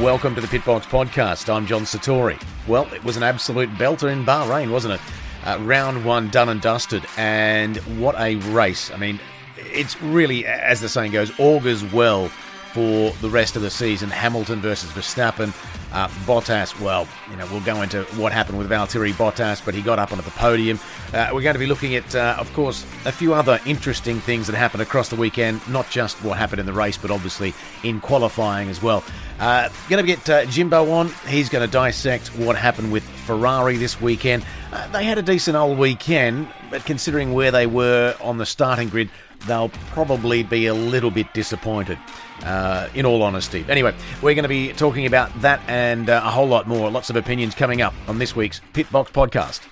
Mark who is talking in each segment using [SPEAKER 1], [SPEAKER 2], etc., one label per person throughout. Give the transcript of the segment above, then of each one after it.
[SPEAKER 1] Welcome to the Pitbox Podcast. I'm John Satori. Well, it was an absolute belter in Bahrain, wasn't it? Uh, round one done and dusted, and what a race. I mean, it's really, as the saying goes, augurs well for the rest of the season. Hamilton versus Verstappen. Uh, Bottas, well, you know, we'll go into what happened with Valtteri Bottas, but he got up onto the podium. Uh, we're going to be looking at, uh, of course, a few other interesting things that happened across the weekend, not just what happened in the race, but obviously in qualifying as well. Uh, going to get uh, Jimbo on. He's going to dissect what happened with Ferrari this weekend. Uh, they had a decent old weekend, but considering where they were on the starting grid, they'll probably be a little bit disappointed, uh, in all honesty. Anyway, we're going to be talking about that and uh, a whole lot more. Lots of opinions coming up on this week's Pitbox podcast.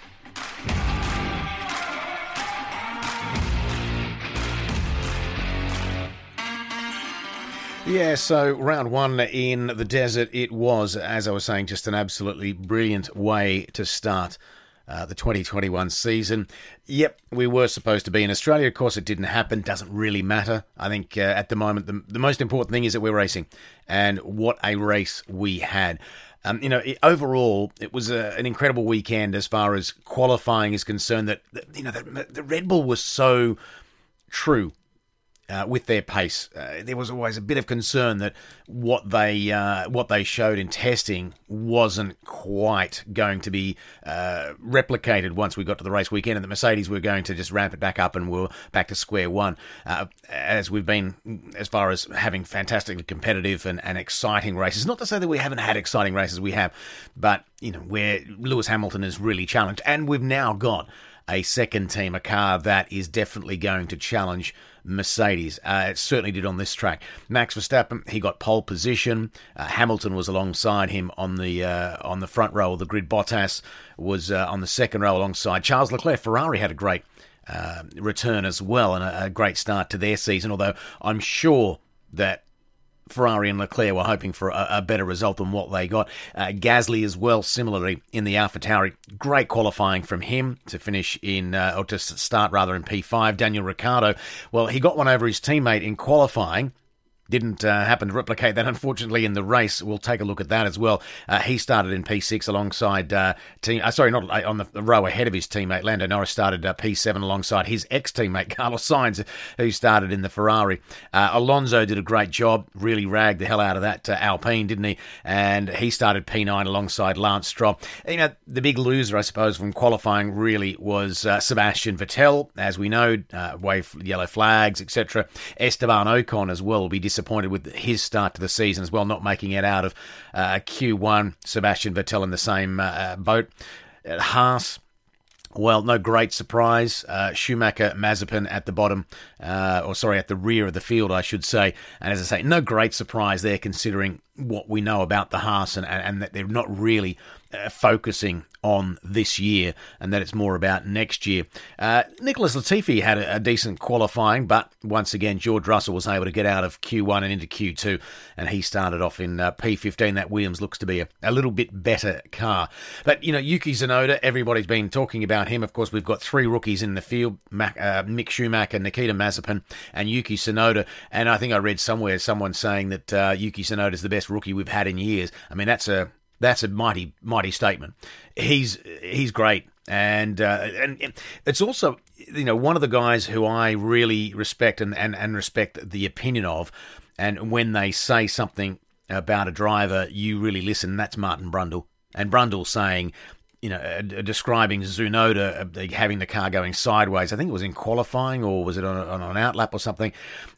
[SPEAKER 1] Yeah, so round one in the desert, it was, as I was saying, just an absolutely brilliant way to start uh, the 2021 season. Yep, we were supposed to be in Australia. Of course, it didn't happen. Doesn't really matter. I think uh, at the moment, the, the most important thing is that we're racing, and what a race we had. Um, you know, it, overall, it was a, an incredible weekend as far as qualifying is concerned. That, that you know, the, the Red Bull was so true uh, with their pace. Uh, there was always a bit of concern that what they uh, what they showed in testing wasn't quite going to be uh, replicated once we got to the race weekend, and the Mercedes were going to just ramp it back up and we're back to square one. Uh, as we've been, as far as having fantastically competitive and, and exciting races. Not to say that we haven't had exciting races, we have, but you know where Lewis Hamilton is really challenged, and we've now got a second team, a car that is definitely going to challenge Mercedes. Uh, it certainly did on this track. Max Verstappen, he got pole position. Uh, Hamilton was alongside him on the uh, on the front row of the grid. Bottas was uh, on the second row alongside Charles Leclerc. Ferrari had a great uh, return as well and a, a great start to their season. Although I'm sure that Ferrari and Leclerc were hoping for a, a, better result than what they got. Uh, Gasly as well, similarly in the AlphaTauri, great qualifying from him to finish in uh, or to start rather in P5. Daniel Ricciardo, well, he got one over his teammate in qualifying didn't uh, happen to replicate that, unfortunately, in the race. We'll take a look at that as well. Uh, he started in P6 alongside uh, team. Uh, sorry, not uh, on the row ahead of his teammate. Lando Norris started uh, P7 alongside his ex teammate Carlos Sainz, who started in the Ferrari. Alonso did a great job, really ragged the hell out of that Alpine, didn't he? And he started P9 alongside Lance Stroll. You know, the big loser, I suppose, from qualifying really was Sebastian Vettel, as we know, wave yellow flags, etc. Esteban Ocon as well will be disappointed with his start to the season as well, not making it out of uh, Q1. Sebastian Vettel in the same uh, uh boat. At Haas, well, no great surprise. Uh, Schumacher, Mazepin at the bottom, uh, or sorry, at the rear of the field, I should say. And as I say, no great surprise there considering what we know about the Haas and, and, and that they're not really uh, focusing on this year and that it's more about next year. Uh, Nicholas Latifi had a, a, decent qualifying, but once again, George Russell was able to get out of Q1 and into Q2, and he started off in uh, P15. That Williams looks to be a, a, little bit better car. But, you know, Yuki Tsunoda, everybody's been talking about him. Of course, we've got three rookies in the field Mac, uh, Mick Schumacher, Nikita Mazepin, and Yuki Tsunoda. And I think I read somewhere someone saying that uh, Yuki Tsunoda is the best rookie we've had in years. I mean, that's a that's a mighty, mighty statement. He's he's great, and uh, and it's also you know one of the guys who I really respect and, and, and respect the opinion of, and when they say something about a driver, you really listen. That's Martin Brundle, and Brundle saying you know, uh, describing Tsunoda uh, having the car going sideways. I think it was in qualifying or was it on, on an outlap or something.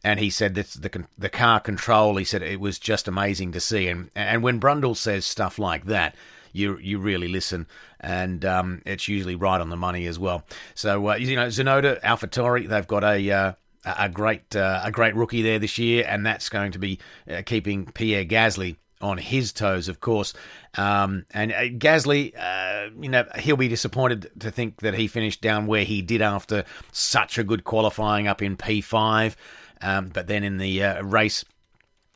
[SPEAKER 1] And he said that the the car control. He said it was just amazing to see. And and when Brundle says stuff like that, you you really listen, and um, it's usually right on the money as well. So uh, you know, Tsunoda, AlphaTauri, they've got a. Uh, a great, uh, a great rookie there this year, and that's going to be uh, keeping Pierre Gasly on his toes, of course. Um, and uh, Gasly, uh, you know, he'll be disappointed to think that he finished down where he did after such a good qualifying up in P5. Um, but then in the uh, race,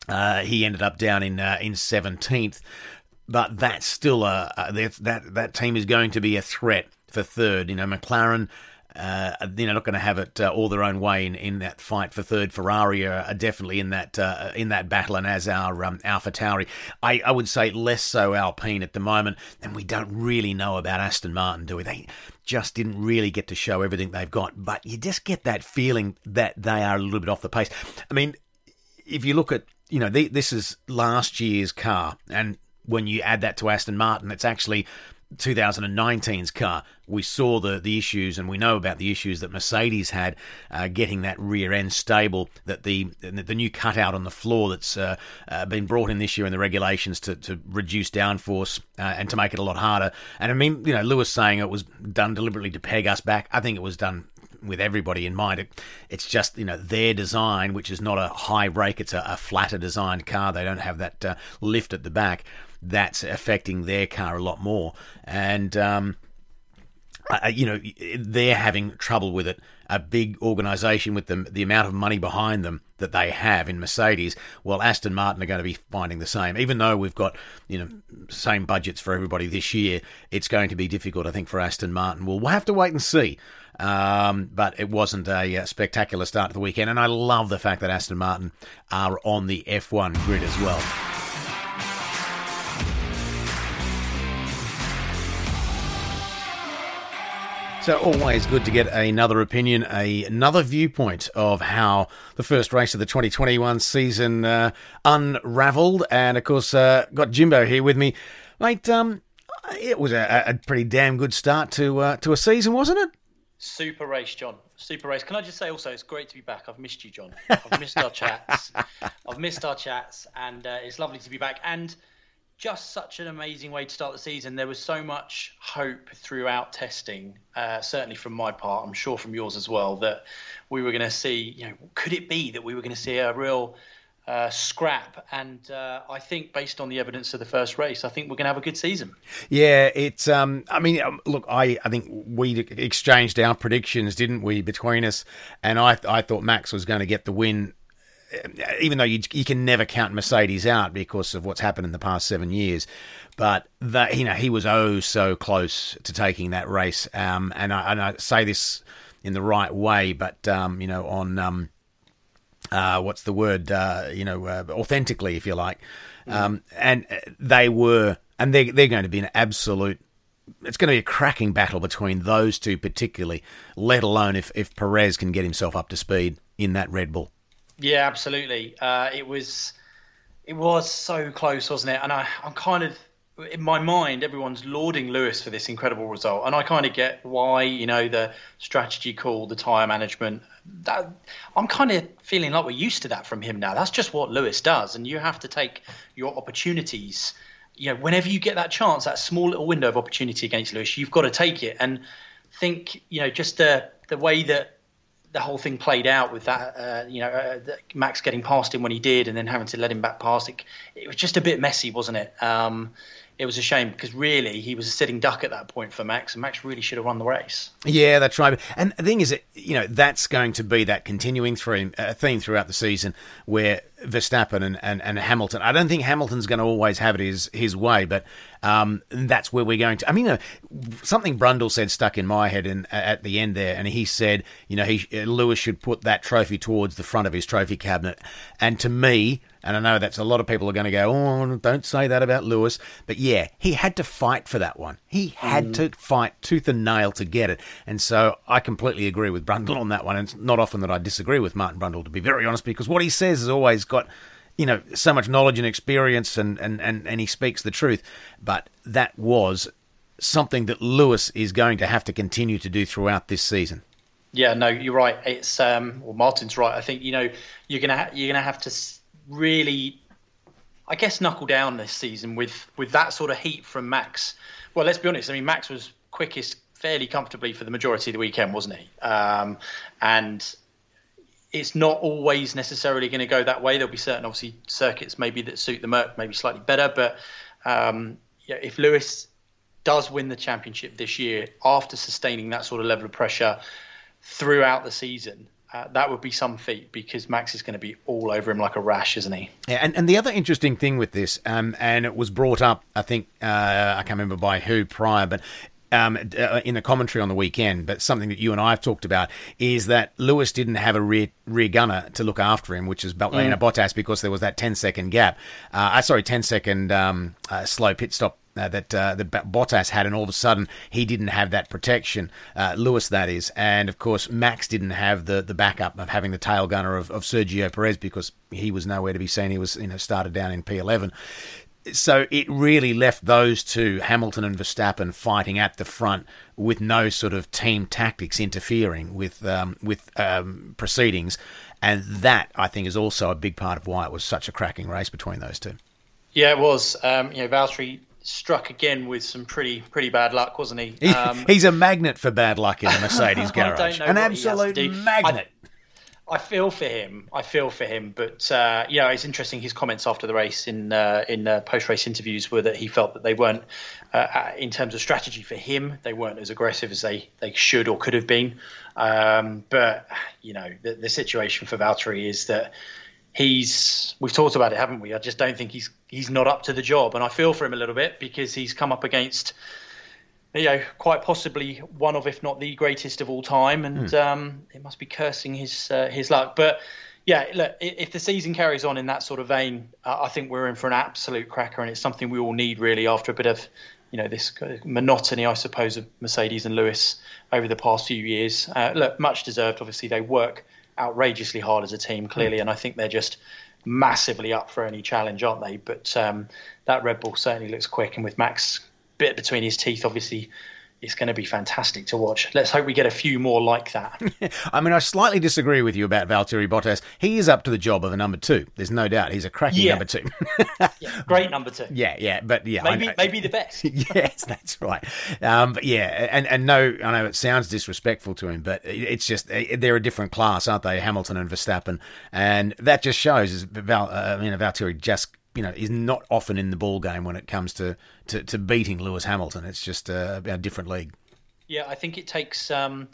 [SPEAKER 1] uh, he ended up down in uh, in 17th. But that's still a, that that team is going to be a threat for third. You know, McLaren uh, know, not going to have it uh, all their own way in, in that fight for third. Ferrari are, definitely in that uh, in that battle, and as our um, Alpha Tauri, I, I would say less so Alpine at the moment, and we don't really know about Aston Martin, do we? They just didn't really get to show everything they've got, but you just get that feeling that they are a little bit off the pace. I mean, if you look at you know, this is last year's car, and when you add that to Aston Martin, it's actually 2019's car. We saw the the issues, and we know about the issues that Mercedes had uh, getting that rear end stable. That the the new cutout on the floor that's uh, uh, been brought in this year in the regulations to, to reduce downforce uh, and to make it a lot harder. And I mean, you know, Lewis saying it was done deliberately to peg us back. I think it was done with everybody in mind. It, it's just you know their design, which is not a high brake; it's a, a flatter designed car. They don't have that uh, lift at the back. That's affecting their car a lot more, and um, you know they're having trouble with it. A big organisation with the amount of money behind them that they have in Mercedes. Well, Aston Martin are going to be finding the same. Even though we've got you know same budgets for everybody this year, it's going to be difficult. I think for Aston Martin. Well, have to wait and see. Um, but it wasn't a, a, spectacular start to the weekend, and I love the fact that Aston Martin are on the F1 grid as well. So always good to get another opinion, a, another viewpoint of how the first race of the 2021 season uh, unravelled. And of course, uh, got Jimbo here with me, mate. Um, it was a, a pretty damn good start to uh, to a season, wasn't it?
[SPEAKER 2] Super race, John. Super race. Can I just say also, it's great to be back. I've missed you, John. I've missed our chats. I've missed our chats, and uh, it's lovely to be back. And just such an amazing way to start the season. There was so much hope throughout testing, uh, certainly from my part, I'm sure from yours as well, that we were going to see, you know, could it be that we were going to see a real uh, scrap. And uh, I think, based on the evidence of the first race, I think we're going to have a good season.
[SPEAKER 1] Yeah, it's. Um, I mean, um, look, I, I think we exchanged our predictions, didn't we, between us? And I, I thought Max was going to get the win. Even though you, you can never count Mercedes out because of what's happened in the past seven years, but that you know he was oh so close to taking that race, um, and I, and I say this in the right way, but um, you know on um, uh, what's the word? Uh, you know, uh, authentically, if you like. Mm. Um, and they were, and they they're going to be an absolute. It's going to be a cracking battle between those two, particularly. Let alone if if Perez can get himself up to speed in that Red Bull.
[SPEAKER 2] Yeah, absolutely. Uh, it was it was so close, wasn't it? And I, I'm kind of in my mind, everyone's lauding Lewis for this incredible result, and I kind of get why. You know, the strategy call, the tire management. That, I'm kind of feeling like we're used to that from him now. That's just what Lewis does, and you have to take your opportunities. You know, whenever you get that chance, that small little window of opportunity against Lewis, you've got to take it. And think, you know, just the the way that the whole thing played out with that, uh, you know, uh, Max getting past him when he did, and then having to let him back past it. It was just a bit messy, wasn't it? Um, it was a shame because really he was a sitting duck at that point for Max, and Max really should have won the race.
[SPEAKER 1] Yeah, that's right. And the thing is, that you know, that's going to be that continuing theme, uh, theme throughout the season where Verstappen and, and, and Hamilton. I don't think Hamilton's going to always have it his his way, but um, that's where we're going to. I mean, uh, something Brundle said stuck in my head in, at the end there, and he said, you know, he Lewis should put that trophy towards the front of his trophy cabinet. And to me, and I know that's a lot of people are going to go, oh, don't say that about Lewis. But yeah, he had to fight for that one. He had mm. to fight tooth and nail to get it. And so I completely agree with Brundle on that one. And it's not often that I disagree with Martin Brundle, to be very honest, because what he says has always got, you know, so much knowledge and experience and, and, and, and he speaks the truth. But that was something that Lewis is going to have to continue to do throughout this season.
[SPEAKER 2] Yeah, no, you're right. It's um, well, Martin's right. I think you know you're gonna ha- you're gonna have to really, I guess, knuckle down this season with with that sort of heat from Max. Well, let's be honest. I mean, Max was quickest fairly comfortably for the majority of the weekend, wasn't he? Um, and it's not always necessarily going to go that way. There'll be certain, obviously, circuits maybe that suit the Merc maybe slightly better. But um, yeah, if Lewis does win the championship this year after sustaining that sort of level of pressure throughout the season, uh, that would be some feat because Max is going to be all over him like a rash, isn't he?
[SPEAKER 1] Yeah, and, and the other interesting thing with this, um, and it was brought up, I think, uh, I can't remember by who prior, but um, uh, in the commentary on the weekend, but something that you and I have talked about is that Lewis didn't have a rear, rear gunner to look after him, which is Valtteri mm. Bottas, because there was that 10 second gap. Uh, sorry, 10 second um, uh, slow pit stop uh, that uh, the Bottas had, and all of a sudden he didn't have that protection. Uh, Lewis, that is, and of course Max didn't have the, the backup of having the tail gunner of, of Sergio Perez because he was nowhere to be seen. He was you know started down in P11. So it really left those two, Hamilton and Verstappen, fighting at the front with no sort of team tactics interfering with um, with um, proceedings, and that I think is also a big part of why it was such a cracking race between those two.
[SPEAKER 2] Yeah, it was. Um, you know, Valtteri struck again with some pretty pretty bad luck, wasn't he?
[SPEAKER 1] Um, He's a magnet for bad luck in the Mercedes garage. An absolute magnet.
[SPEAKER 2] I, I, feel for him. I feel for him, but uh, you know, it's interesting. His comments after the race in uh, in uh, post race interviews were that he felt that they weren't, uh, uh, in terms of strategy for him, they weren't as aggressive as they they should or could have been. Um, but you know, the, the situation for Valtteri is that he's we've talked about it, haven't we? I just don't think he's he's not up to the job, and I feel for him a little bit because he's come up against you know quite possibly one of, if not the greatest of all time, and mm. um, it must be cursing his uh, his luck. But yeah, look, if the season carries on in that sort of vein, uh, I think we're in for an absolute cracker, and it's something we all need really after a bit of you know this monotony, I suppose, of Mercedes and Lewis over the past few years. Uh, look, much deserved. Obviously, they work outrageously hard as a team, clearly, and I think they're just massively up for any challenge, aren't they? But um, that Red Bull certainly looks quick, and with Max bit between his teeth, obviously it's going to be fantastic to watch. Let's hope we get a few more like that.
[SPEAKER 1] I mean, I slightly disagree with you about Valtteri Bottas. He is up to the job of a number two. There's no doubt. He's a cracking yeah. number two.
[SPEAKER 2] yeah, great number two.
[SPEAKER 1] Yeah, yeah, but yeah,
[SPEAKER 2] maybe maybe the best.
[SPEAKER 1] yes, that's right. Um, but yeah, and and no, I know it sounds disrespectful to him, but it's just eh, they're a different class, aren't they? Hamilton and Verstappen, and that just shows. Is Val, uh, I mean, Valtteri just you know is not often in the ball game when it comes to, to, to beating Lewis Hamilton. It's just a, a different league.
[SPEAKER 2] Yeah, I think it takes. Um,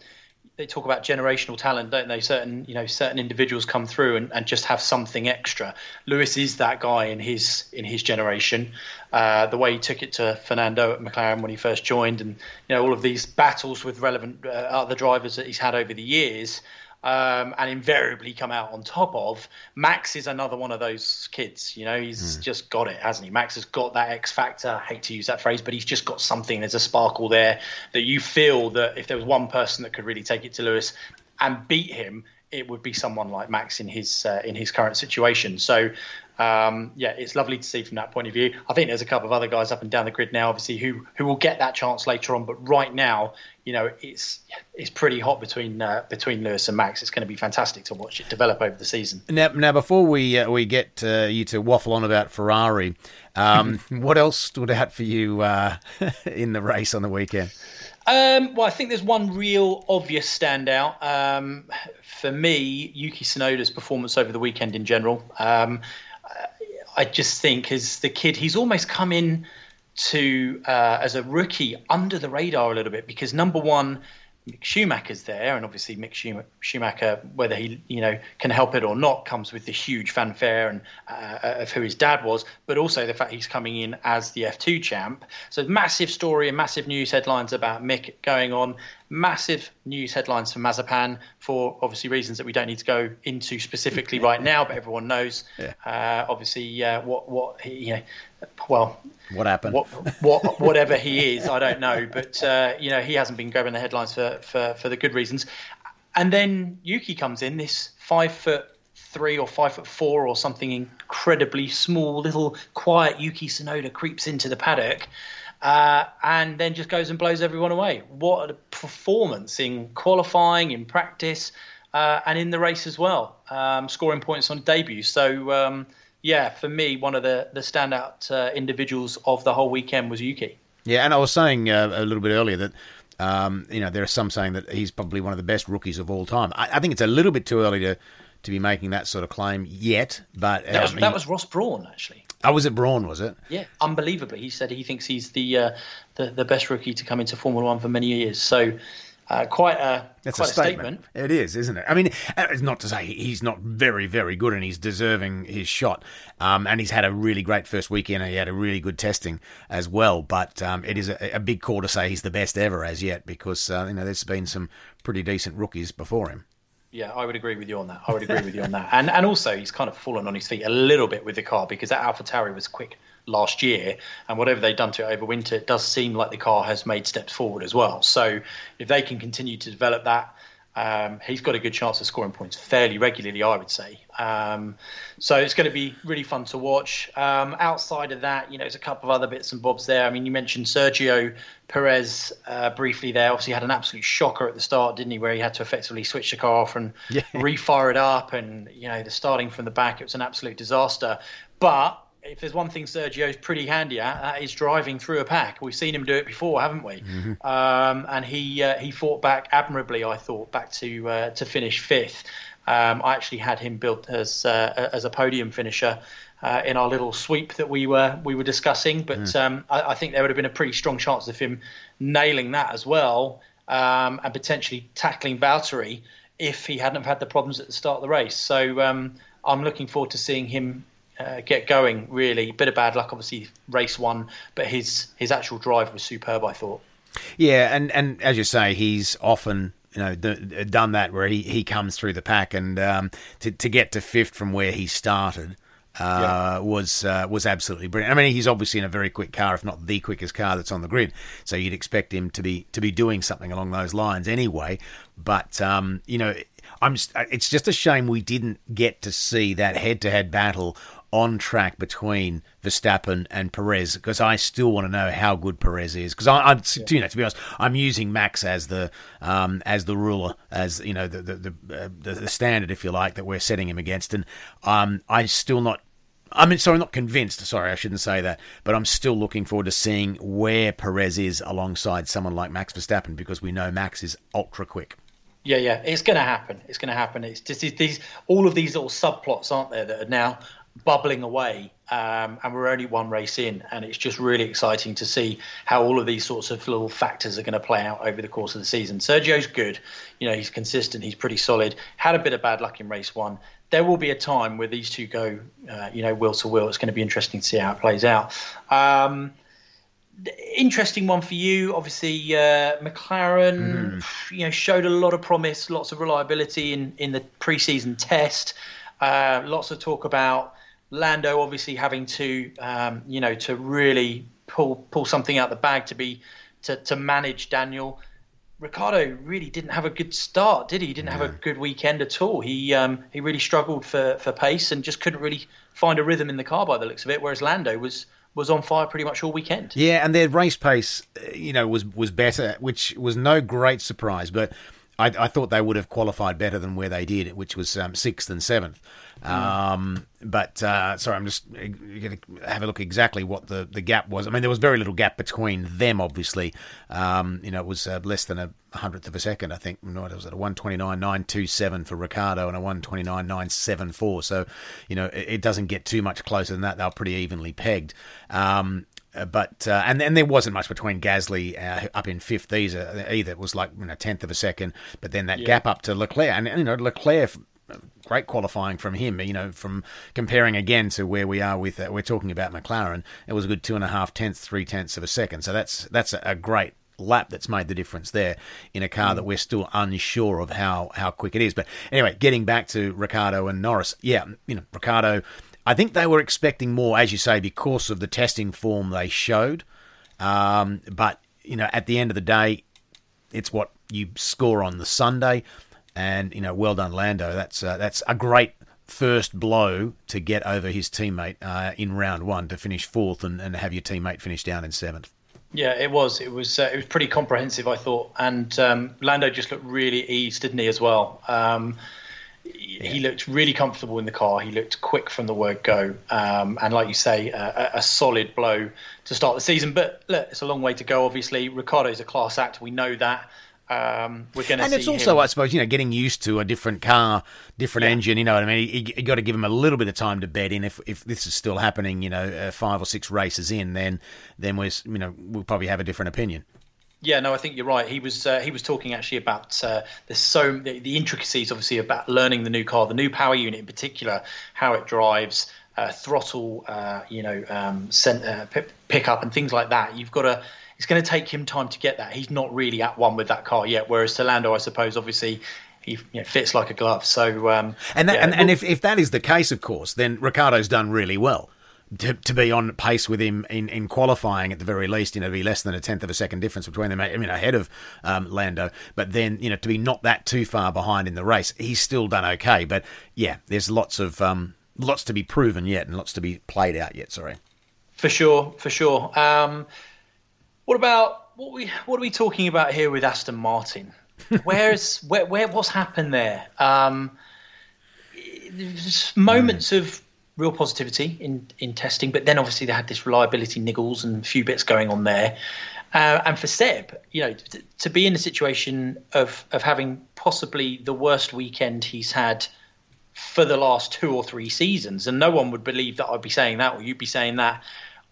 [SPEAKER 2] they talk about generational talent, don't they? Certain you know certain individuals come through and, and just have something extra. Lewis is that guy in his in his generation. Uh, the way he took it to Fernando at McLaren when he first joined, and you know all of these battles with relevant uh, other drivers that he's had over the years um, and invariably come out on top of. Max is another one of those kids. You know, he's mm. just got it, hasn't he? Max has got that X factor. I hate to use that phrase, but he's just got something. There's a sparkle there that you feel that if there was one person that could really take it to Lewis and beat him, it would be someone like Max in his uh, in his current situation. So um, yeah, it's lovely to see from that point of view. I think there's a couple of other guys up and down the grid now, obviously, who who will get that chance later on. But right now, you know, it's it's pretty hot between uh, between Lewis and Max. It's going to be fantastic to watch it develop over the season.
[SPEAKER 1] Now, now before we uh, we get uh, you to waffle on about Ferrari, um, what else stood out for you uh, in the race on the weekend?
[SPEAKER 2] Um, well, I think there's one real obvious standout. Um, for me, Yuki Tsunoda's performance over the weekend in general. Um, I just think as the kid, he's almost come in to uh, as a rookie under the radar a little bit because number one, Mick Schumacher's there, and obviously Mick Schumacher, whether he you know can help it or not, comes with the huge fanfare and uh, of who his dad was, but also the fact he's coming in as the F2 champ. So massive story and massive news headlines about Mick going on. Massive news headlines for Mazepin for obviously reasons that we don't need to go into specifically right now, but everyone knows. Yeah. Uh, obviously, uh, what what he, you know, well,
[SPEAKER 1] what happened?
[SPEAKER 2] What, what, whatever he is, I don't know. But uh, you know, he hasn't been grabbing the headlines for, for, for the good reasons. And then Yuki comes in, this five foot three or five foot four or something incredibly small, little quiet Yuki Tsunoda creeps into the paddock. Uh, and then just goes and blows everyone away. What a performance in qualifying, in practice, uh, and in the race as well, um, scoring points on debut. So um, yeah, for me, one of the the standout uh, individuals of the whole weekend was Yuki.
[SPEAKER 1] Yeah, and I was saying uh, a little bit earlier that. Um, you know, there are some saying that he's probably one of the best rookies of all time. I, I think it's a little bit too early to, to be making that sort of claim yet. But
[SPEAKER 2] that was, um, that was Ross Brawn actually.
[SPEAKER 1] Oh, was it Brawn? Was it?
[SPEAKER 2] Yeah, unbelievably, he said he thinks he's the uh, the, the best rookie to come into Formula One for many years. So uh, quite a
[SPEAKER 1] That's
[SPEAKER 2] quite
[SPEAKER 1] a statement. It is, isn't it? I mean, uh, it's not to say he's not very, very good and he's deserving his shot. Um, and he's had a really great first weekend and he had a really good testing as well. But um, it is a, a, big call to say he's the best ever as yet because uh, you know there's been some pretty decent rookies before him.
[SPEAKER 2] Yeah, I would agree with you on that. I would agree with you on that. And and also he's kind of fallen on his feet a little bit with the car because that AlphaTauri was quick last year, and whatever they've done to it over winter, it does seem like the car has made steps forward as well. So if they can continue to develop that, um, he's got a good chance of scoring points fairly regularly, I would say. Um, so it's going to be really fun to watch. Um, outside of that, you know, there's a couple of other bits and bobs there. I mean, you mentioned Sergio Perez uh, briefly there. Obviously, had an absolute shocker at the start, didn't he? Where he had to effectively switch the car off and yeah. refire it up, and you know, the starting from the back, it was an absolute disaster. But if there's one thing Sergio's pretty handy at, that is driving through a pack. We've seen him do it before, haven't we? Mm-hmm. Um, and he uh, he fought back admirably, I thought, back to uh, to finish fifth. Um, I actually had him built as uh, as a podium finisher uh, in our little sweep that we were we were discussing, but mm. um, I, I, think there would have been a pretty strong chance of him nailing that as well, um, and potentially tackling Valtteri if he hadn't have had the problems at the start of the race. So um, I'm looking forward to seeing him uh, get going. Really, bit of bad luck, obviously, race one, but his his actual drive was superb. I thought.
[SPEAKER 1] Yeah, and and as you say, he's often you know done that where he, he comes through the pack and um, to to get to fifth from where he started. Uh, yeah. was uh, was absolutely brilliant. I mean, he's obviously in a very quick car, if not the quickest car that's on the grid. So you'd expect him to be to be doing something along those lines anyway. But um, you know, I'm. It's just a shame we didn't get to see that head-to-head battle on track between Verstappen and Perez because I still want to know how good Perez is because I, am yeah. you know to be honest I'm using Max as the um, as the ruler as you know the the the, uh, the, the standard if you like that we're setting him against and um, I still not I mean, sorry, not convinced. Sorry, I shouldn't say that. But I'm still looking forward to seeing where Perez is alongside someone like Max Verstappen because we know Max is ultra quick.
[SPEAKER 2] Yeah, yeah, it's going to happen. It's going to happen. It's just these all of these little subplots, aren't there, that are now bubbling away, um, and we're only one race in, and it's just really exciting to see how all of these sorts of little factors are going to play out over the course of the season. Sergio's good, you know, he's consistent, he's pretty solid. Had a bit of bad luck in race one. There will be a time where these two go, uh, you know, wheel to wheel. It's going to be interesting to see how it plays out. Um, interesting one for you. Obviously, uh, McLaren, mm. you know, showed a lot of promise, lots of reliability in in the preseason test. Uh, lots of talk about Lando obviously having to, um, you know, to really pull pull something out the bag to be to, to manage Daniel. Ricciardo really didn't have a good start, did he? He didn't have a good weekend at all. He um, he really struggled for, for pace and just couldn't really find a rhythm in the car by the looks of it. Whereas Lando was was on fire pretty much all weekend.
[SPEAKER 1] Yeah, and their race pace, uh, you know, was was better, which was no great surprise. But I, I, thought they would have qualified better than where they did, which was um, sixth and seventh. Mm. Um, but uh, sorry, I'm just going to have a look exactly what the, the gap was. I mean, there was very little gap between them, obviously. Um, you know, it was uh, less than a hundredth of a second, I think. No, it was at a 129.927 for Ricciardo and a 129.974. So, you know, it, it, doesn't get too much closer than that. They were pretty evenly pegged. Um, uh, but uh, and and there wasn't much between Gasly uh, up in fifth either. Either it was like you know tenth of a second, but then that yeah. gap up to Leclerc, and you know Leclerc, great qualifying from him. You know, from comparing again to where we are with uh, we're talking about McLaren, it was a good two and a half tenths, three tenths of a second. So that's that's a, great lap that's made the difference there in a car mm. that we're still unsure of how how quick it is. But anyway, getting back to Ricciardo and Norris, yeah, you know Ricciardo I think they were expecting more, as you say, because of the testing form they showed. Um, but you know, at the end of the day, it's what you score on the Sunday, and you know, well done, Lando. That's uh, that's a great first blow to get over his teammate uh, in round one to finish fourth and, and have your teammate finish down in seventh.
[SPEAKER 2] Yeah, it was. It was. Uh, it was pretty comprehensive, I thought. And um, Lando just looked really eased, didn't he, as well? Um, yeah. he looked really comfortable in the car. He looked quick from the word go, um, and like you say, a, a, solid blow to start the season. But look, it's a long way to go. Obviously, Ricciardo's a class act. We know that. Um, we're going to
[SPEAKER 1] and it's also,
[SPEAKER 2] him.
[SPEAKER 1] I suppose, you know, getting used to a different car, different yeah. engine. You know what I mean? You, you got to give him a little bit of time to bed in. If if this is still happening, you know, uh, five or six races in, then then we're you know we'll probably have a different opinion.
[SPEAKER 2] Yeah, no, I think you're right. He was uh, he was talking actually about uh, the so the, the, intricacies, obviously, about learning the new car, the new power unit in particular, how it drives, uh, throttle, uh, you know, um, cent, uh, pickup and things like that. You've got to. It's going to take him time to get that. He's not really at one with that car yet. Whereas to Lando, I suppose, obviously, he you know, fits like a glove. So, um,
[SPEAKER 1] and that,
[SPEAKER 2] yeah,
[SPEAKER 1] and, and if if that is the case, of course, then Ricciardo's done really well to, to be on pace with him in, in qualifying at the very least, you know, to be less than a tenth of a second difference between them. I mean, ahead of um, Lando, but then you know to be not that too far behind in the race, he's still done okay. But yeah, there's lots of um, lots to be proven yet, and lots to be played out yet. Sorry.
[SPEAKER 2] For sure, for sure. Um, what about what we what are we talking about here with Aston Martin? Where's where where what's happened there? Um, moments mm. of real positivity in, in testing, but then obviously they had this reliability niggles and a few bits going on there. Uh, and for Seb, you know, to, to be in a situation of of having possibly the worst weekend he's had for the last two or three seasons, and no one would believe that I'd be saying that, or you'd be saying that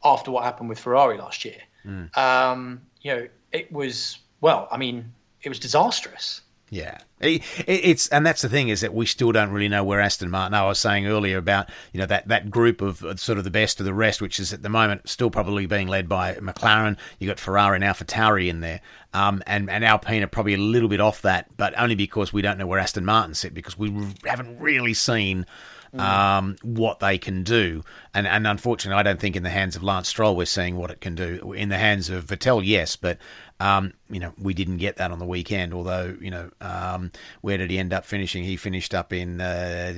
[SPEAKER 2] after what happened with Ferrari last year. Mm. Um, you know, it was well, I mean, it was disastrous.
[SPEAKER 1] Yeah, it's and that's the thing is that we still don't really know where Aston Martin. I was saying earlier about you know that that group of sort of the best of the rest, which is at the moment still probably being led by McLaren. You got Ferrari and AlphaTauri in there, um, and and Alpine are probably a little bit off that, but only because we don't know where Aston Martin sit because we haven't really seen Mm. um, what they can do. And, and unfortunately, I don't think in the hands of Lance Stroll we're seeing what it can do. In the hands of Vettel, yes, but um, you know we didn't get that on the weekend. Although you know um, where did he end up finishing? He finished up in uh,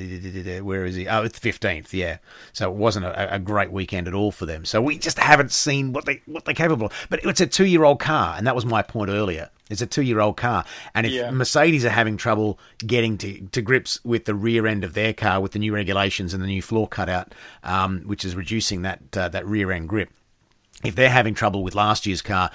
[SPEAKER 1] where is he? Oh, it's fifteenth. Yeah, so it wasn't a, a, great weekend at all for them. So we just haven't seen what they what they're capable. of. But it's a two year old car, and that was my point earlier. It's a two year old car. And if yeah. Mercedes are having trouble getting to, to grips with the rear end of their car with the new regulations and the new floor cutout, um, which is reducing that, uh, that rear end grip, if they're having trouble with last year's car,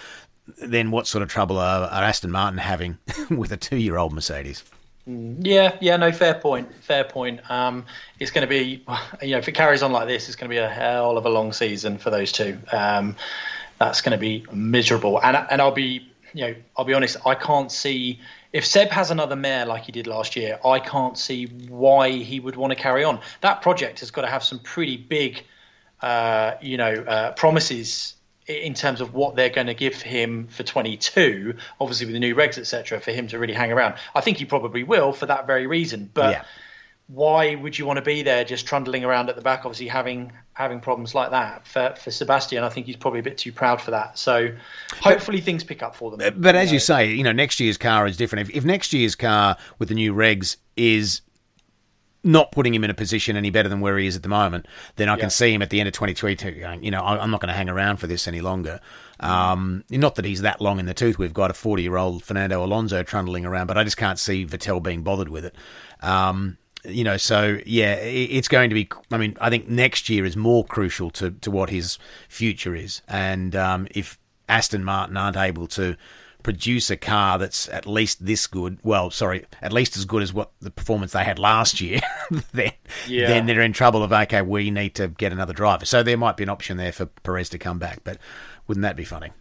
[SPEAKER 1] then what sort of trouble are, are Aston Martin having with a two year old Mercedes?
[SPEAKER 2] Yeah, yeah, no, fair point. Fair point. Um, it's going to be, you know, if it carries on like this, it's going to be a hell of a long season for those two. Um, that's going to be miserable, and and I'll be you know, I'll be honest, I can't see if Seb has another mare like he did last year. I can't see why he would want to carry on. That project has got to have some pretty big, uh, you know, uh, promises in terms of what they're going to give him for 22. Obviously, with the new regs, etc., for him to really hang around. I think he probably will for that very reason. But yeah why would you want to be there just trundling around at the back obviously having having problems like that for for Sebastian I think he's probably a bit too proud for that so hopefully but, things pick up for them
[SPEAKER 1] but as you, know. you say you know next year's car is different if, if next year's car with the new regs is not putting him in a position any better than where he is at the moment, then I yeah. can see him at the end of 2022 going, you know, I'm not going to hang around for this any longer. Um, not that he's that long in the tooth. We've got a 40 year old Fernando Alonso trundling around, but I just can't see Vettel being bothered with it. Um, you know, so yeah, it's going to be. I mean, I think next year is more crucial to, to what his future is, and um, if Aston Martin aren't able to produce a car that's at least this good, well, sorry, at least as good as what the performance they had last year, then yeah. then they're in trouble. Of okay, we need to get another driver. So there might be an option there for Perez to come back, but wouldn't that be funny?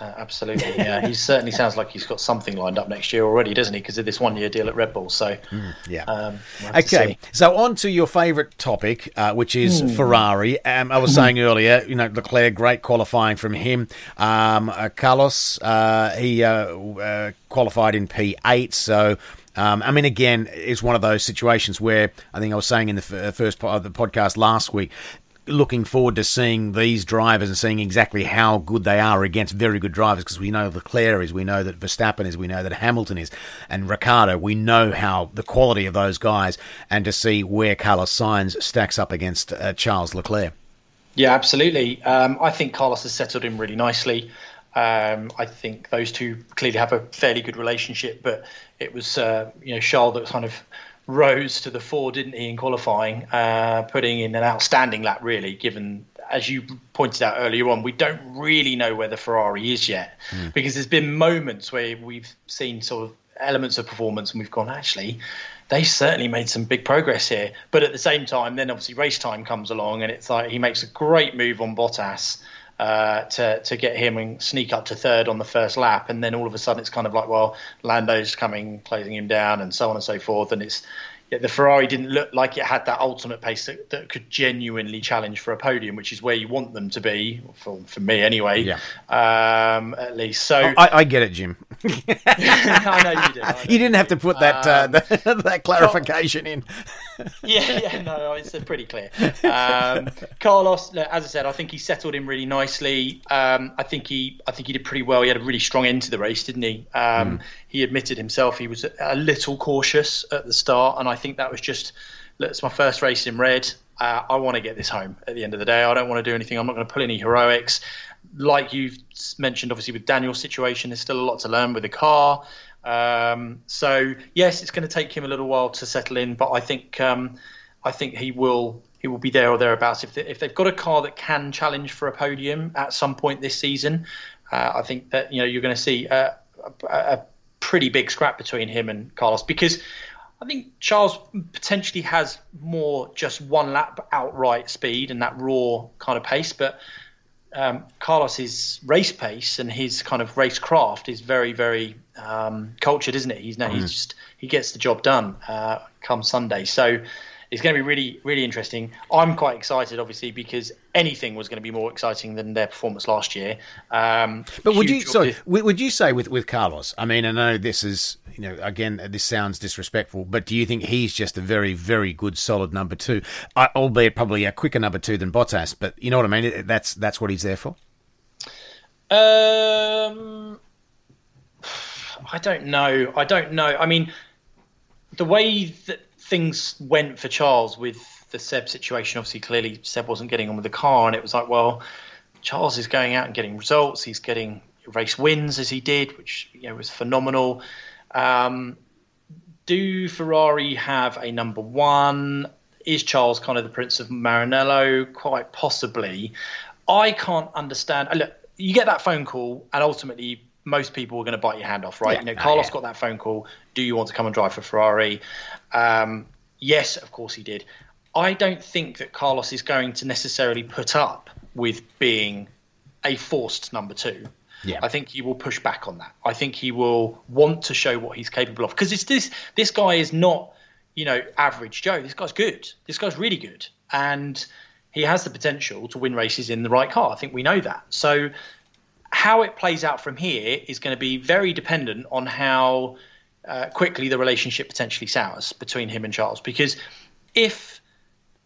[SPEAKER 2] Uh, absolutely, yeah. he certainly sounds like he's got something lined up next year already, doesn't he? Because of this one-year deal at Red Bull. So,
[SPEAKER 1] mm, yeah. Um, we'll okay, so on to your favourite topic, uh, which is mm. Ferrari. Um, I was saying earlier, you know, Leclerc, great qualifying from him. Um, uh, Carlos, uh, he uh, uh, qualified in P8, so. Um, I mean, again, it's one of those situations where I think I was saying in the f- first part of the podcast last week looking forward to seeing these drivers and seeing exactly how good they are against very good drivers because we know Leclerc is, we know that Verstappen is, we know that Hamilton is, and Ricciardo. We know how the quality of those guys, and to see where Carlos Sainz stacks up against uh, Charles Leclerc.
[SPEAKER 2] Yeah, absolutely. Um, I think Carlos has settled in really nicely. Um, I think those two clearly have a fairly good relationship, but it was uh, you know Charles that kind of rose to the fore, didn't he, in qualifying, uh, putting in an outstanding lap, really, given, as you pointed out earlier on, we don't really know where the Ferrari is yet. Mm. Because there's been moments where we've seen sort of elements of performance and we've gone, actually, they certainly made some big progress here. But at the same time, then obviously race time comes along and it's like he makes a great move on Bottas. Uh, to to get him and sneak up to third on the first lap, and then all of a sudden it's kind of like, well, Lando's coming, closing him down, and so on and so forth, and it's the Ferrari didn't look like it had that ultimate pace that, that, could genuinely challenge for a podium, which is where you want them to be, for, for me anyway.
[SPEAKER 1] Yeah.
[SPEAKER 2] Um, at least. So
[SPEAKER 1] oh, I, I, get it, Jim.
[SPEAKER 2] I know you did. Know
[SPEAKER 1] you didn't have to put that uh, um, that, that, clarification in.
[SPEAKER 2] yeah, yeah, no, it's pretty clear. Um, Carlos, as I said, I think he settled in really nicely. Um, I think he, I think he did pretty well. He had a really strong end to the race, didn't he? Mm. He admitted himself he was a little cautious at the start, and I think that was just, look, it's my first race in red. Uh, I want to get this home at the end of the day. I don't want to do anything. I'm not going to pull any heroics. Like you've mentioned, obviously, with Daniel's situation, there's still a lot to learn with the car. Um, so yes, it's going to take him a little while to settle in, but I think um, I think he will he will be there or thereabouts. If, they, if they've got a car that can challenge for a podium at some point this season, uh, I think that you know you're going to see a, a, a pretty big scrap between him and Carlos because I think Charles potentially has more just one lap outright speed and that raw kind of pace, but um, Carlos's race pace and his kind of race craft is very, very um, cultured, isn't it? He's no, mm. he's just he gets the job done uh, come Sunday. So it's going to be really, really interesting. I'm quite excited, obviously, because anything was going to be more exciting than their performance last year. Um,
[SPEAKER 1] but would you, sorry, would you say with with Carlos? I mean, I know this is, you know, again, this sounds disrespectful, but do you think he's just a very, very good, solid number two, albeit probably a quicker number two than Bottas? But you know what I mean? That's that's what he's there for.
[SPEAKER 2] Um, I don't know. I don't know. I mean, the way that things went for Charles with the Seb situation. Obviously, clearly Seb wasn't getting on with the car, and it was like, well, Charles is going out and getting results. He's getting race wins as he did, which you know was phenomenal. Um, do Ferrari have a number one? Is Charles kind of the Prince of Maranello? Quite possibly. I can't understand. Look, you get that phone call, and ultimately most people are going to bite your hand off, right? Yeah. You know, Carlos oh, yeah. got that phone call. Do you want to come and drive for Ferrari? Um, yes, of course he did. I don't think that Carlos is going to necessarily put up with being a forced number two.
[SPEAKER 1] Yeah.
[SPEAKER 2] I think he will push back on that. I think he will want to show what he's capable of because it's this this guy is not you know average Joe. This guy's good. This guy's really good, and he has the potential to win races in the right car. I think we know that. So how it plays out from here is going to be very dependent on how uh, quickly the relationship potentially sours between him and Charles. Because if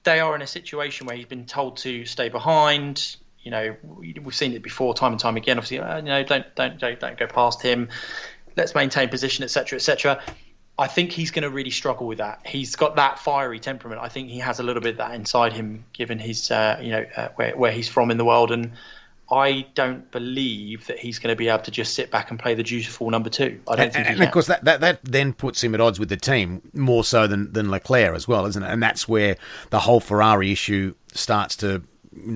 [SPEAKER 2] they are in a situation where he's been told to stay behind, you know, we've seen it before, time and time again. Obviously, uh, you know, don't, don't don't don't go past him. Let's maintain position, etc., etc. I think he's going to really struggle with that. He's got that fiery temperament. I think he has a little bit of that inside him, given his, uh, you know, uh, where where he's from in the world and I don't believe that he's going to be able to just sit back and play the dutiful number two. I don't
[SPEAKER 1] and,
[SPEAKER 2] think.
[SPEAKER 1] And, of course, that, that that then puts him at odds with the team more so than than Leclerc as well, isn't it? And that's where the whole Ferrari issue starts to.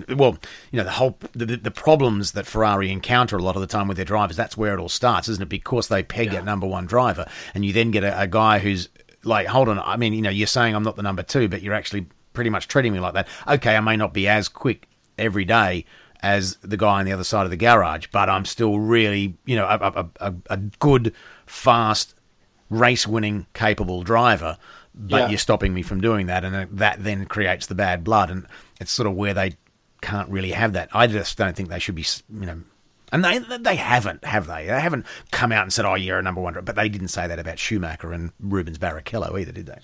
[SPEAKER 1] Well, you know the whole the, the problems that Ferrari encounter a lot of the time with their drivers. That's where it all starts, isn't it? Because they peg yeah. number one driver, and you then get a, a guy who's like, hold on. I mean, you know, you're saying I'm not the number two, but you're actually pretty much treating me like that. Okay, I may not be as quick every day as the guy on the other side of the garage, but I'm still really, you know, a, a, a good, fast, race winning, capable driver. But yeah. you're stopping me from doing that, and that then creates the bad blood, and it's sort of where they can't really have that. I just don't think they should be, you know, and they they haven't, have they? They haven't come out and said, "Oh, you're a number one," but they didn't say that about Schumacher and Rubens Barrichello either, did they?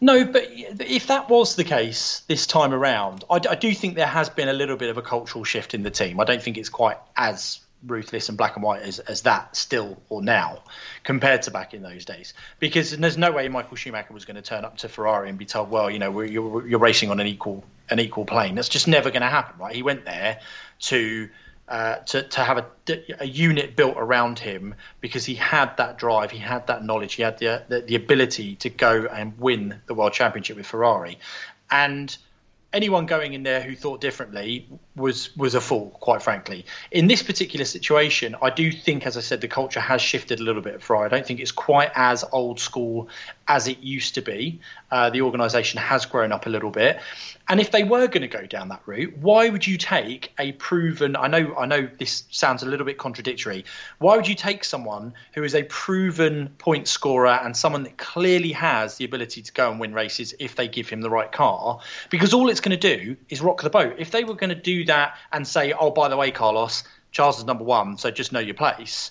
[SPEAKER 2] No, but if that was the case this time around, I, I, do think there has been a little bit of a cultural shift in the team. I don't think it's quite as ruthless and black and white as, as that still or now compared to back in those days. Because there's no way Michael Schumacher was going to turn up to Ferrari and be told, well, you know, you're, you're racing on an equal an equal plane. That's just never going to happen, right? He went there to uh, to to have a, a unit built around him because he had that drive, he had that knowledge, he had the, the, the ability to go and win the world championship with Ferrari, and anyone going in there who thought differently was was a fool, quite frankly. In this particular situation, I do think, as I said, the culture has shifted a little bit for. I don't think it's quite as old school as it used to be. Uh, the organisation has grown up a little bit, and if they were going to go down that route, why would you take a proven? I know, I know, this sounds a little bit contradictory. Why would you take someone who is a proven point scorer and someone that clearly has the ability to go and win races if they give him the right car? Because all it's going to do is rock the boat. If they were going to do that and say, "Oh, by the way, Carlos, Charles is number one, so just know your place,"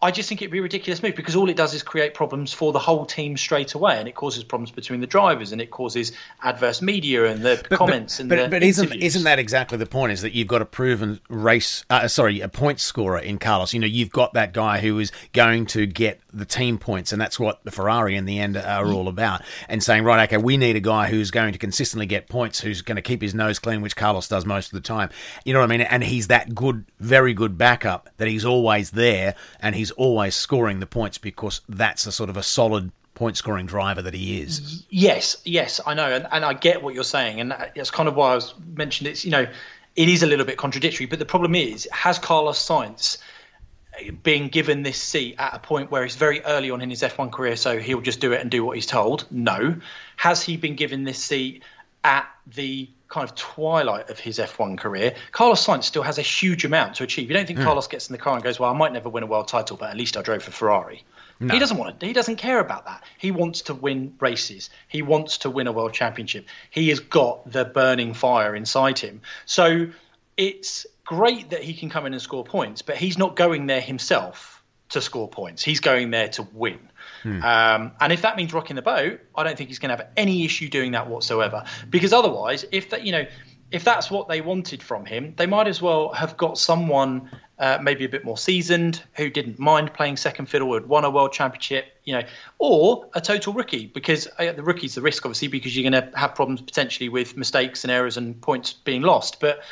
[SPEAKER 2] I just think it'd be a ridiculous move because all it does is create problems for the whole team straight away, and it causes problems between the drivers, and it causes adverse media and the but, comments
[SPEAKER 1] but,
[SPEAKER 2] and
[SPEAKER 1] but,
[SPEAKER 2] the
[SPEAKER 1] but isn't isn't that exactly the point? Is that you've got a proven race, uh, sorry, a point scorer in Carlos. You know, you've got that guy who is going to get the team points, and that's what the Ferrari in the end are all about. And saying, right, okay, we need a guy who's going to consistently get points, who's going to keep his nose clean, which Carlos does most of the time. You know what I mean? And he's that good, very good backup that he's always there, and he's always scoring the points because that's a sort of a solid point scoring driver that he is.
[SPEAKER 2] Yes, yes, I know, and, and I get what you're saying, and that's kind of why I was mentioned. It's you know, it is a little bit contradictory, but the problem is, has Carlos Sainz being given this seat at a point where he's very early on in his F1 career, so he'll just do it and do what he's told? No. Has he been given this seat at the kind of twilight of his F1 career, Carlos Sainz still has a huge amount to achieve. You don't think mm. Carlos gets in the car and goes, "Well, I might never win a world title, but at least I drove for Ferrari." No. He doesn't want to. He doesn't care about that. He wants to win races. He wants to win a world championship. He has got the burning fire inside him. So it's great that he can come in and score points, but he's not going there himself to score points. He's going there to win. Hmm. Um, and if that means rocking the boat, I don't think he's going to have any issue doing that whatsoever. Because otherwise, if that you know, if that's what they wanted from him, they might as well have got someone uh, maybe a bit more seasoned who didn't mind playing second fiddle, who had won a world championship, you know, or a total rookie because uh, the rookie's the risk obviously because you're going to have problems potentially with mistakes and errors and points being lost, but.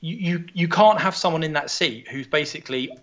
[SPEAKER 2] You, you, you can't have someone in that seat who's basically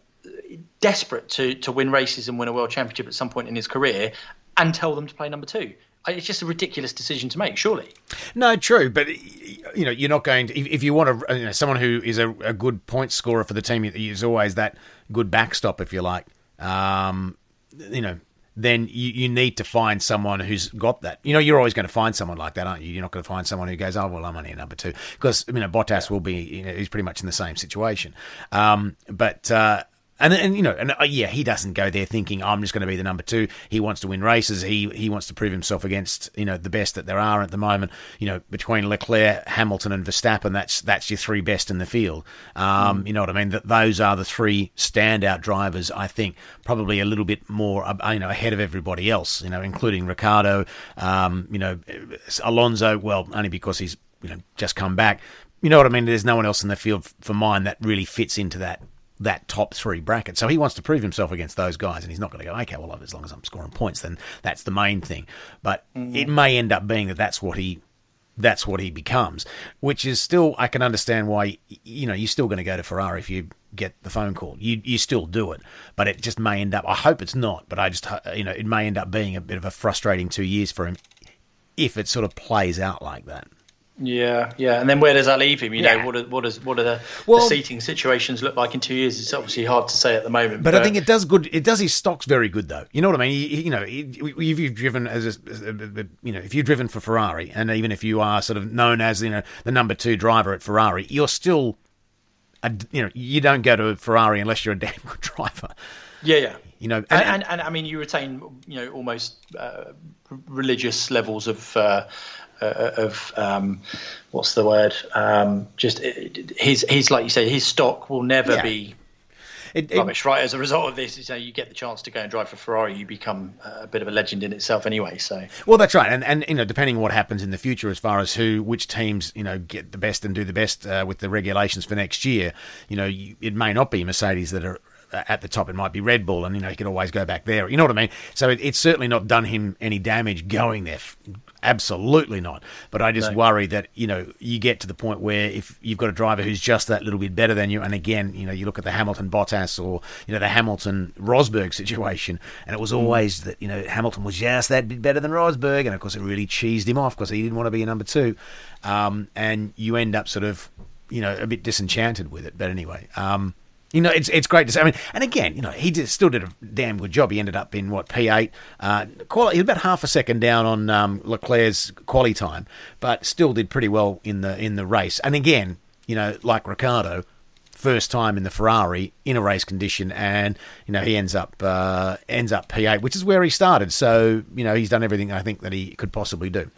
[SPEAKER 2] desperate to to win races and win a world championship at some point in his career, and tell them to play number two. It's just a ridiculous decision to make, surely.
[SPEAKER 1] No, true, but you know you're not going to if, you want to you know, someone who is a, a, good point scorer for the team is always that good backstop, if you like. Um, you know, then you, you need to find someone who's got that. You know, you're always going to find someone like that, aren't you? You're not going to find someone who goes, oh, well, I'm only a number two. Because, you know, Bottas will be, you know, he's pretty much in the same situation. Um, but, uh, and and you know, and uh, yeah, he doesn't go there thinking I'm just going to be the number two. He wants to win races. He he wants to prove himself against you know the best that there are at the moment. You know, between Leclerc, Hamilton, and Verstappen, that's that's your three best in the field. Um, mm. You know what I mean? That those are the three standout drivers. I think probably a little bit more you know ahead of everybody else. You know, including Ricciardo. Um, you know, Alonso. Well, only because he's you know just come back. You know what I mean? There's no one else in the field for mine that really fits into that that top three bracket. So he wants to prove himself against those guys, and he's not going to go, okay, well, as long as I'm scoring points, then that's the main thing. But mm-hmm. it may end up being that that's what he. That's what he becomes, which is still I can understand why you know you're still going to go to Ferrari if you get the phone call. You you still do it, but it just may end up. I hope it's not, but I just you know it may end up being a bit of a frustrating two years for him if it sort of plays out like that.
[SPEAKER 2] Yeah, yeah, and then where does that leave him? You yeah. know, what are, what does what are the, well, the, seating situations look like in two years? It's obviously hard to say at the moment.
[SPEAKER 1] But, but, I think it does good. It does his stocks very good, though. You know what I mean? You, you know, if you've driven as a, you know, if you've driven for Ferrari, and even if you are sort of known as you know the number two driver at Ferrari, you're still, a, you know, you don't go to Ferrari unless you're a damn good driver.
[SPEAKER 2] Yeah, yeah.
[SPEAKER 1] You know,
[SPEAKER 2] and, and, and, and I mean, you retain you know almost uh, religious levels of. Uh, of um, what's the word? Um, just his his like you say, his stock will never yeah. be it, it, rubbish, right? As a result of this, you know, you get the chance to go and drive for Ferrari, you become a bit of a legend in itself, anyway. So,
[SPEAKER 1] well, that's right, and and you know, depending on what happens in the future, as far as who, which teams, you know, get the best and do the best uh, with the regulations for next year, you know, you, it may not be Mercedes that are at the top, it might be Red Bull, and you know he can always go back there. You know what I mean? So it, it's certainly not done him any damage going there absolutely not. But I just no. worry that you know you get to the point where if you've got a driver who's just that little bit better than you, and again, you know, you look at the Hamilton Bottas or you know the Hamilton Rosberg situation, and it was mm. always that you know Hamilton was just that bit better than Rosberg, and of course it really cheesed him off because he didn't want to be a number two, um, and you end up sort of you know a bit disenchanted with it. But anyway. Um, you know, it's it's great to see. I mean, and again, you know, he did, still did a damn good job. He ended up in what P8, uh, quality, about half a second down on um, Leclerc's quality time, but still did pretty well in the in the race. And again, you know, like Ricciardo, first time in the Ferrari in a race condition, and you know he ends up uh, ends up P8, which is where he started. So you know he's done everything I think that he could possibly do.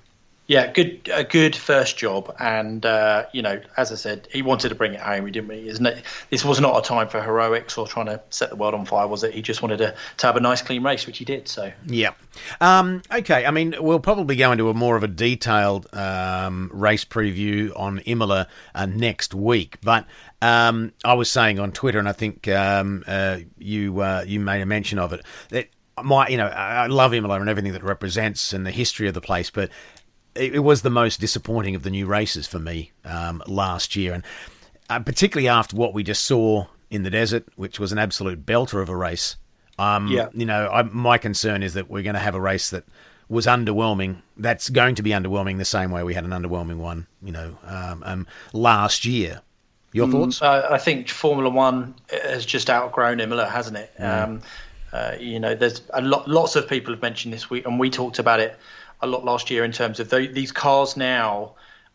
[SPEAKER 2] Yeah, good, a good first job, and uh, you know, as I said, he wanted to bring it home. He didn't. Isn't it? This was not a time for heroics or trying to set the world on fire, was it? He just wanted to, to have a nice, clean race, which he did. So
[SPEAKER 1] yeah, um, okay. I mean, we'll probably go into a more of a detailed um, race preview on Imola uh, next week, but. Um, I was saying on Twitter, and I think um, uh, you uh, you made a mention of it that my you know I love Imola and everything that represents and the history of the place, but it, was the most disappointing of the new races for me um, last year, and uh, particularly after what we just saw in the desert, which was an absolute belter of a race. Um, yeah. You know, I, my concern is that we're going to have a race that was underwhelming. That's going to be underwhelming the same way we had an underwhelming one, you know, um, um, last year. Your mm, thoughts?
[SPEAKER 2] Uh, I think Formula One has just outgrown Imola, hasn't it? Mm. Um, uh, you know, there's a lot. Lots of people have mentioned this week, and we talked about it a lot last year in terms of the, these cars now.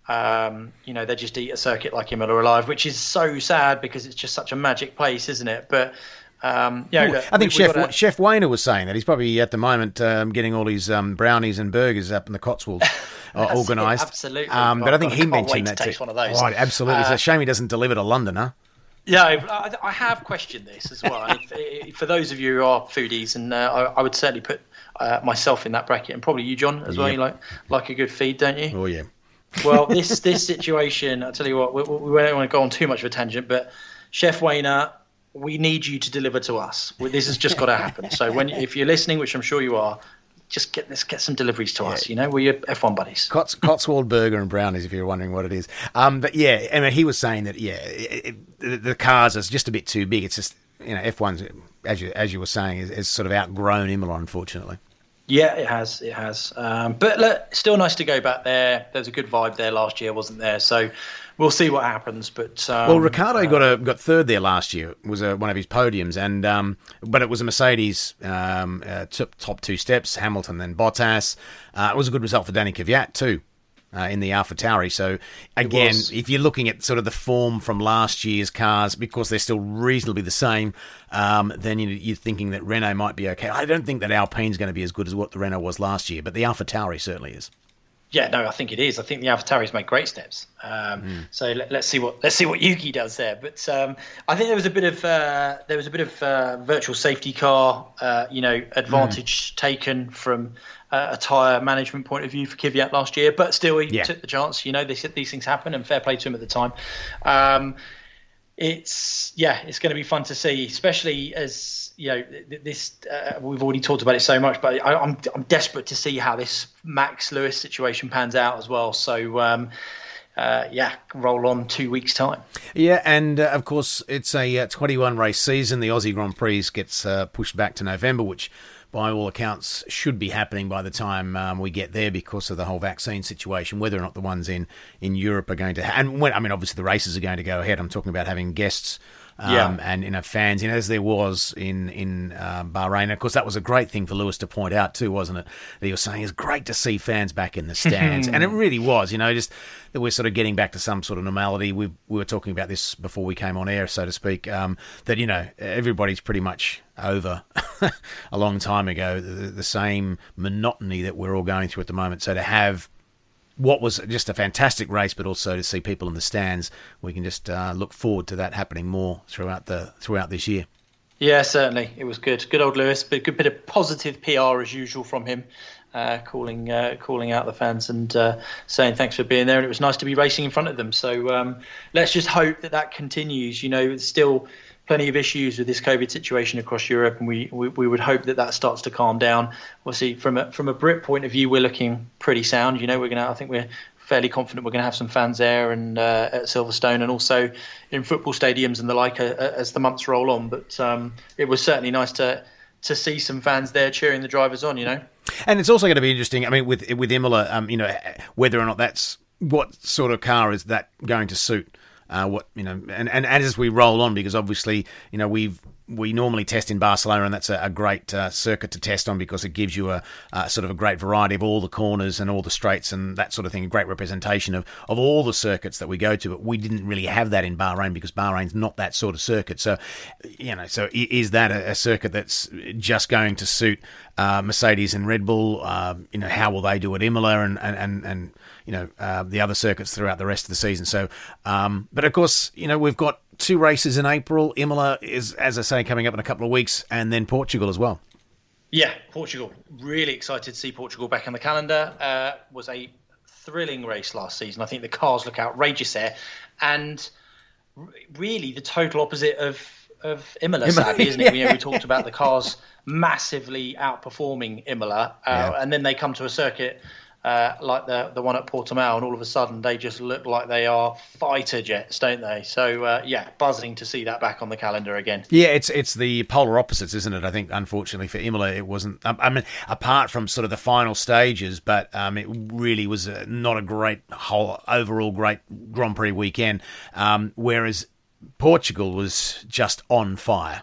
[SPEAKER 2] Um, you know, they just eat a circuit like Imola Alive, which is so sad because it's just such a magic place, isn't it? But um, yeah,
[SPEAKER 1] Ooh, I think we, Chef gotta... Chef Wayner was saying that he's probably at the moment um, getting all his um, brownies and burgers up in the Cotswolds uh, organised.
[SPEAKER 2] Absolutely,
[SPEAKER 1] um, but I think he mentioned that too. One of those. Oh, absolutely, uh, it's a uh, shame he doesn't deliver to London, huh?
[SPEAKER 2] Yeah, I, I have questioned this as well. if, for those of you who are foodies, and uh, I, I, would certainly put uh, myself in that bracket, and probably you, John, as well. You like like a good feed, don't you?
[SPEAKER 1] Oh yeah.
[SPEAKER 2] well, this this situation, I tell you what, we, we don't want to go on too much of a tangent, but Chef Wayner, we need you to deliver to us. This has just got to happen. So when if you're listening, which I'm sure you are, just get this, get some deliveries to yeah. us. You know, we're your F1 buddies.
[SPEAKER 1] Cots, Cotswold burger and brownies, if you're wondering what it is. Um, but yeah, I mean, he was saying that yeah, it, it, the cars is just a bit too big. It's just you know, F1's as you as you were saying is, is sort of outgrown Imola, unfortunately.
[SPEAKER 2] Yeah, it has. It has. Um, but look, still nice to go back there. There's a good vibe there last year, wasn't there? So we'll see what happens. But um,
[SPEAKER 1] well, Ricciardo uh, got a got third there last year. It was a, one of his podiums, and um, but it was a Mercedes um, uh, top, top two steps. Hamilton then Bottas. Uh, it was a good result for Danny Kvyat too uh, in the AlphaTauri. So again, if you're looking at sort of the form from last year's cars, because they're still reasonably the same, um, then you're thinking that Renault might be okay. I don't think that Alpine's going to be as good as what the Renault was last year, but the AlphaTauri certainly is.
[SPEAKER 2] Yeah, no, I think it is. I think the AlphaTauri's made great steps. Um, mm. So let, us see what let's see what Yuki does there. But um, I think there was a bit of uh, there was a bit of uh, virtual safety car, uh, you know, advantage mm. taken from a tyre management point of view for Kvyat last year, but still he yeah. took the chance. You know, they said these things happen, and fair play to him at the time. Um, it's yeah, it's going to be fun to see, especially as you know this. Uh, we've already talked about it so much, but I, am I'm, I'm desperate to see how this Max Lewis situation pans out as well. So. Um, uh, yeah, roll on two weeks' time.
[SPEAKER 1] Yeah, and uh, of course, it's a uh, 21 race season. The Aussie Grand Prix gets uh, pushed back to November, which by all accounts, should be happening by the time um, we get there because of the whole vaccine situation. Whether or not the ones in, in Europe are going to, ha- and when, I mean, obviously the races are going to go ahead. I'm talking about having guests um, yeah. and you know fans, you know, as there was in in uh, Bahrain. Of course, that was a great thing for Lewis to point out too, wasn't it? That he was saying it's great to see fans back in the stands, and it really was. You know, just that we're sort of getting back to some sort of normality. We we were talking about this before we came on air, so to speak. Um, that you know everybody's pretty much over a long time ago. The, the same monotony that we're all going through at the moment. So to have what was just a fantastic race, but also to see people in the stands, we can just uh, look forward to that happening more throughout the throughout this year.
[SPEAKER 2] Yeah, certainly, it was good. Good old Lewis, but good bit of positive PR as usual from him, uh, calling uh, calling out the fans and uh, saying thanks for being there. And it was nice to be racing in front of them. So um, let's just hope that that continues. You know, it's still plenty of issues with this COVID situation across Europe, and we, we, we would hope that that starts to calm down. Obviously, from a from a Brit point of view, we're looking pretty sound. You know, we're gonna I think we're fairly confident we're going to have some fans there and uh, at Silverstone and also in football stadiums and the like uh, uh, as the months roll on. But um, it was certainly nice to to see some fans there cheering the drivers on. You know,
[SPEAKER 1] and it's also going to be interesting. I mean, with with Imola, um, you know, whether or not that's what sort of car is that going to suit. Uh, what you know, and, and as we roll on, because obviously you know we've we normally test in Barcelona, and that's a, a great uh, circuit to test on because it gives you a, sort of a great variety of all the corners and all the straights and that sort of thing. A great representation of, of all the circuits that we go to. But we didn't really have that in Bahrain because Bahrain's not that sort of circuit. So, you know, so is that a, a circuit that's just going to suit uh, Mercedes and Red Bull? Uh, you know, how will they do at Imola and and and, and you know uh, the other circuits throughout the rest of the season? So, um, but of course, you know, we've got two races in April. Imola is, as I say, coming up in a couple of weeks, and then Portugal as well.
[SPEAKER 2] Yeah, Portugal. Really excited to see Portugal back on the calendar. Uh, was a thrilling race last season. I think the cars look outrageous there, and really the total opposite of of Imola, Imola sadly, isn't it? yeah. we talked about the cars massively outperforming Imola, uh, yeah. and then they come to a circuit uh, like the the one at Portimao, and all of a sudden they just look like they are fighter jets, don't they? So uh, yeah, buzzing to see that back on the calendar again.
[SPEAKER 1] Yeah, it's it's the polar opposites, isn't it? I think unfortunately for Imola, it wasn't. I mean, apart from sort of the final stages, but um, it really was a, not a great whole overall great Grand Prix weekend. Um, whereas Portugal was just on fire.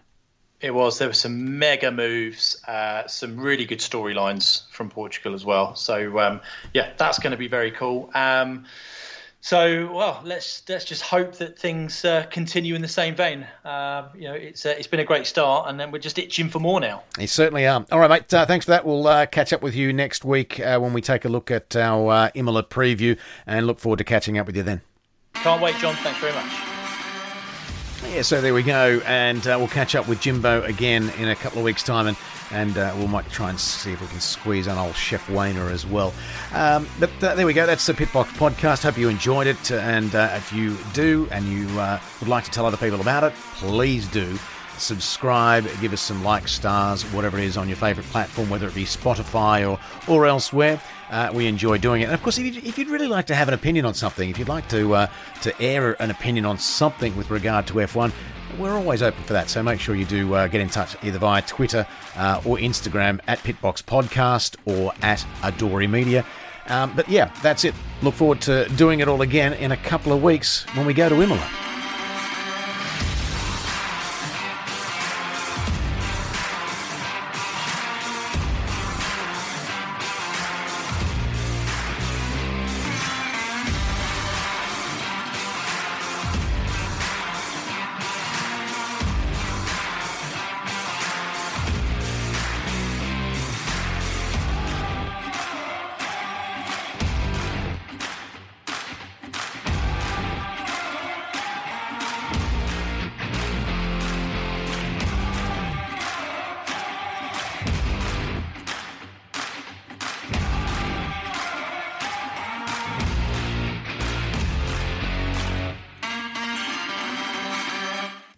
[SPEAKER 2] It was. There were some mega moves, uh, some really good storylines from Portugal as well. So um, yeah, that's going to be very cool. Um, so well, let's let's just hope that things uh, continue in the same vein. Uh, you know, it's uh, it's been a great start, and then we're just itching for more now.
[SPEAKER 1] You certainly are. All right, mate. Uh, thanks for that. We'll uh, catch up with you next week uh, when we take a look at our Imola preview, and look forward to catching up with you then.
[SPEAKER 2] Can't wait, John. Thanks very much.
[SPEAKER 1] Yeah, so there we go, and uh, we'll catch up with Jimbo again in a couple of weeks' time, and and uh, we might try and see if we can squeeze on old Chef Wayner as well. Um, but uh, there we go. That's the Pitbox podcast. Hope you enjoyed it, and uh, if you do, and you uh, would like to tell other people about it, please do subscribe, give us some like stars, whatever it is on your favourite platform, whether it be Spotify or or elsewhere. Uh, we enjoy doing it. And of course, if you'd, if you'd, really like to have an opinion on something, if you'd like to uh, to air an opinion on something with regard to F1, we're always open for that. So make sure you do uh, get in touch either via Twitter uh, or Instagram at Pitbox Podcast or at Adori Media. Um, but yeah, that's it. Look forward to doing it all again in a couple of weeks when we go to Imola.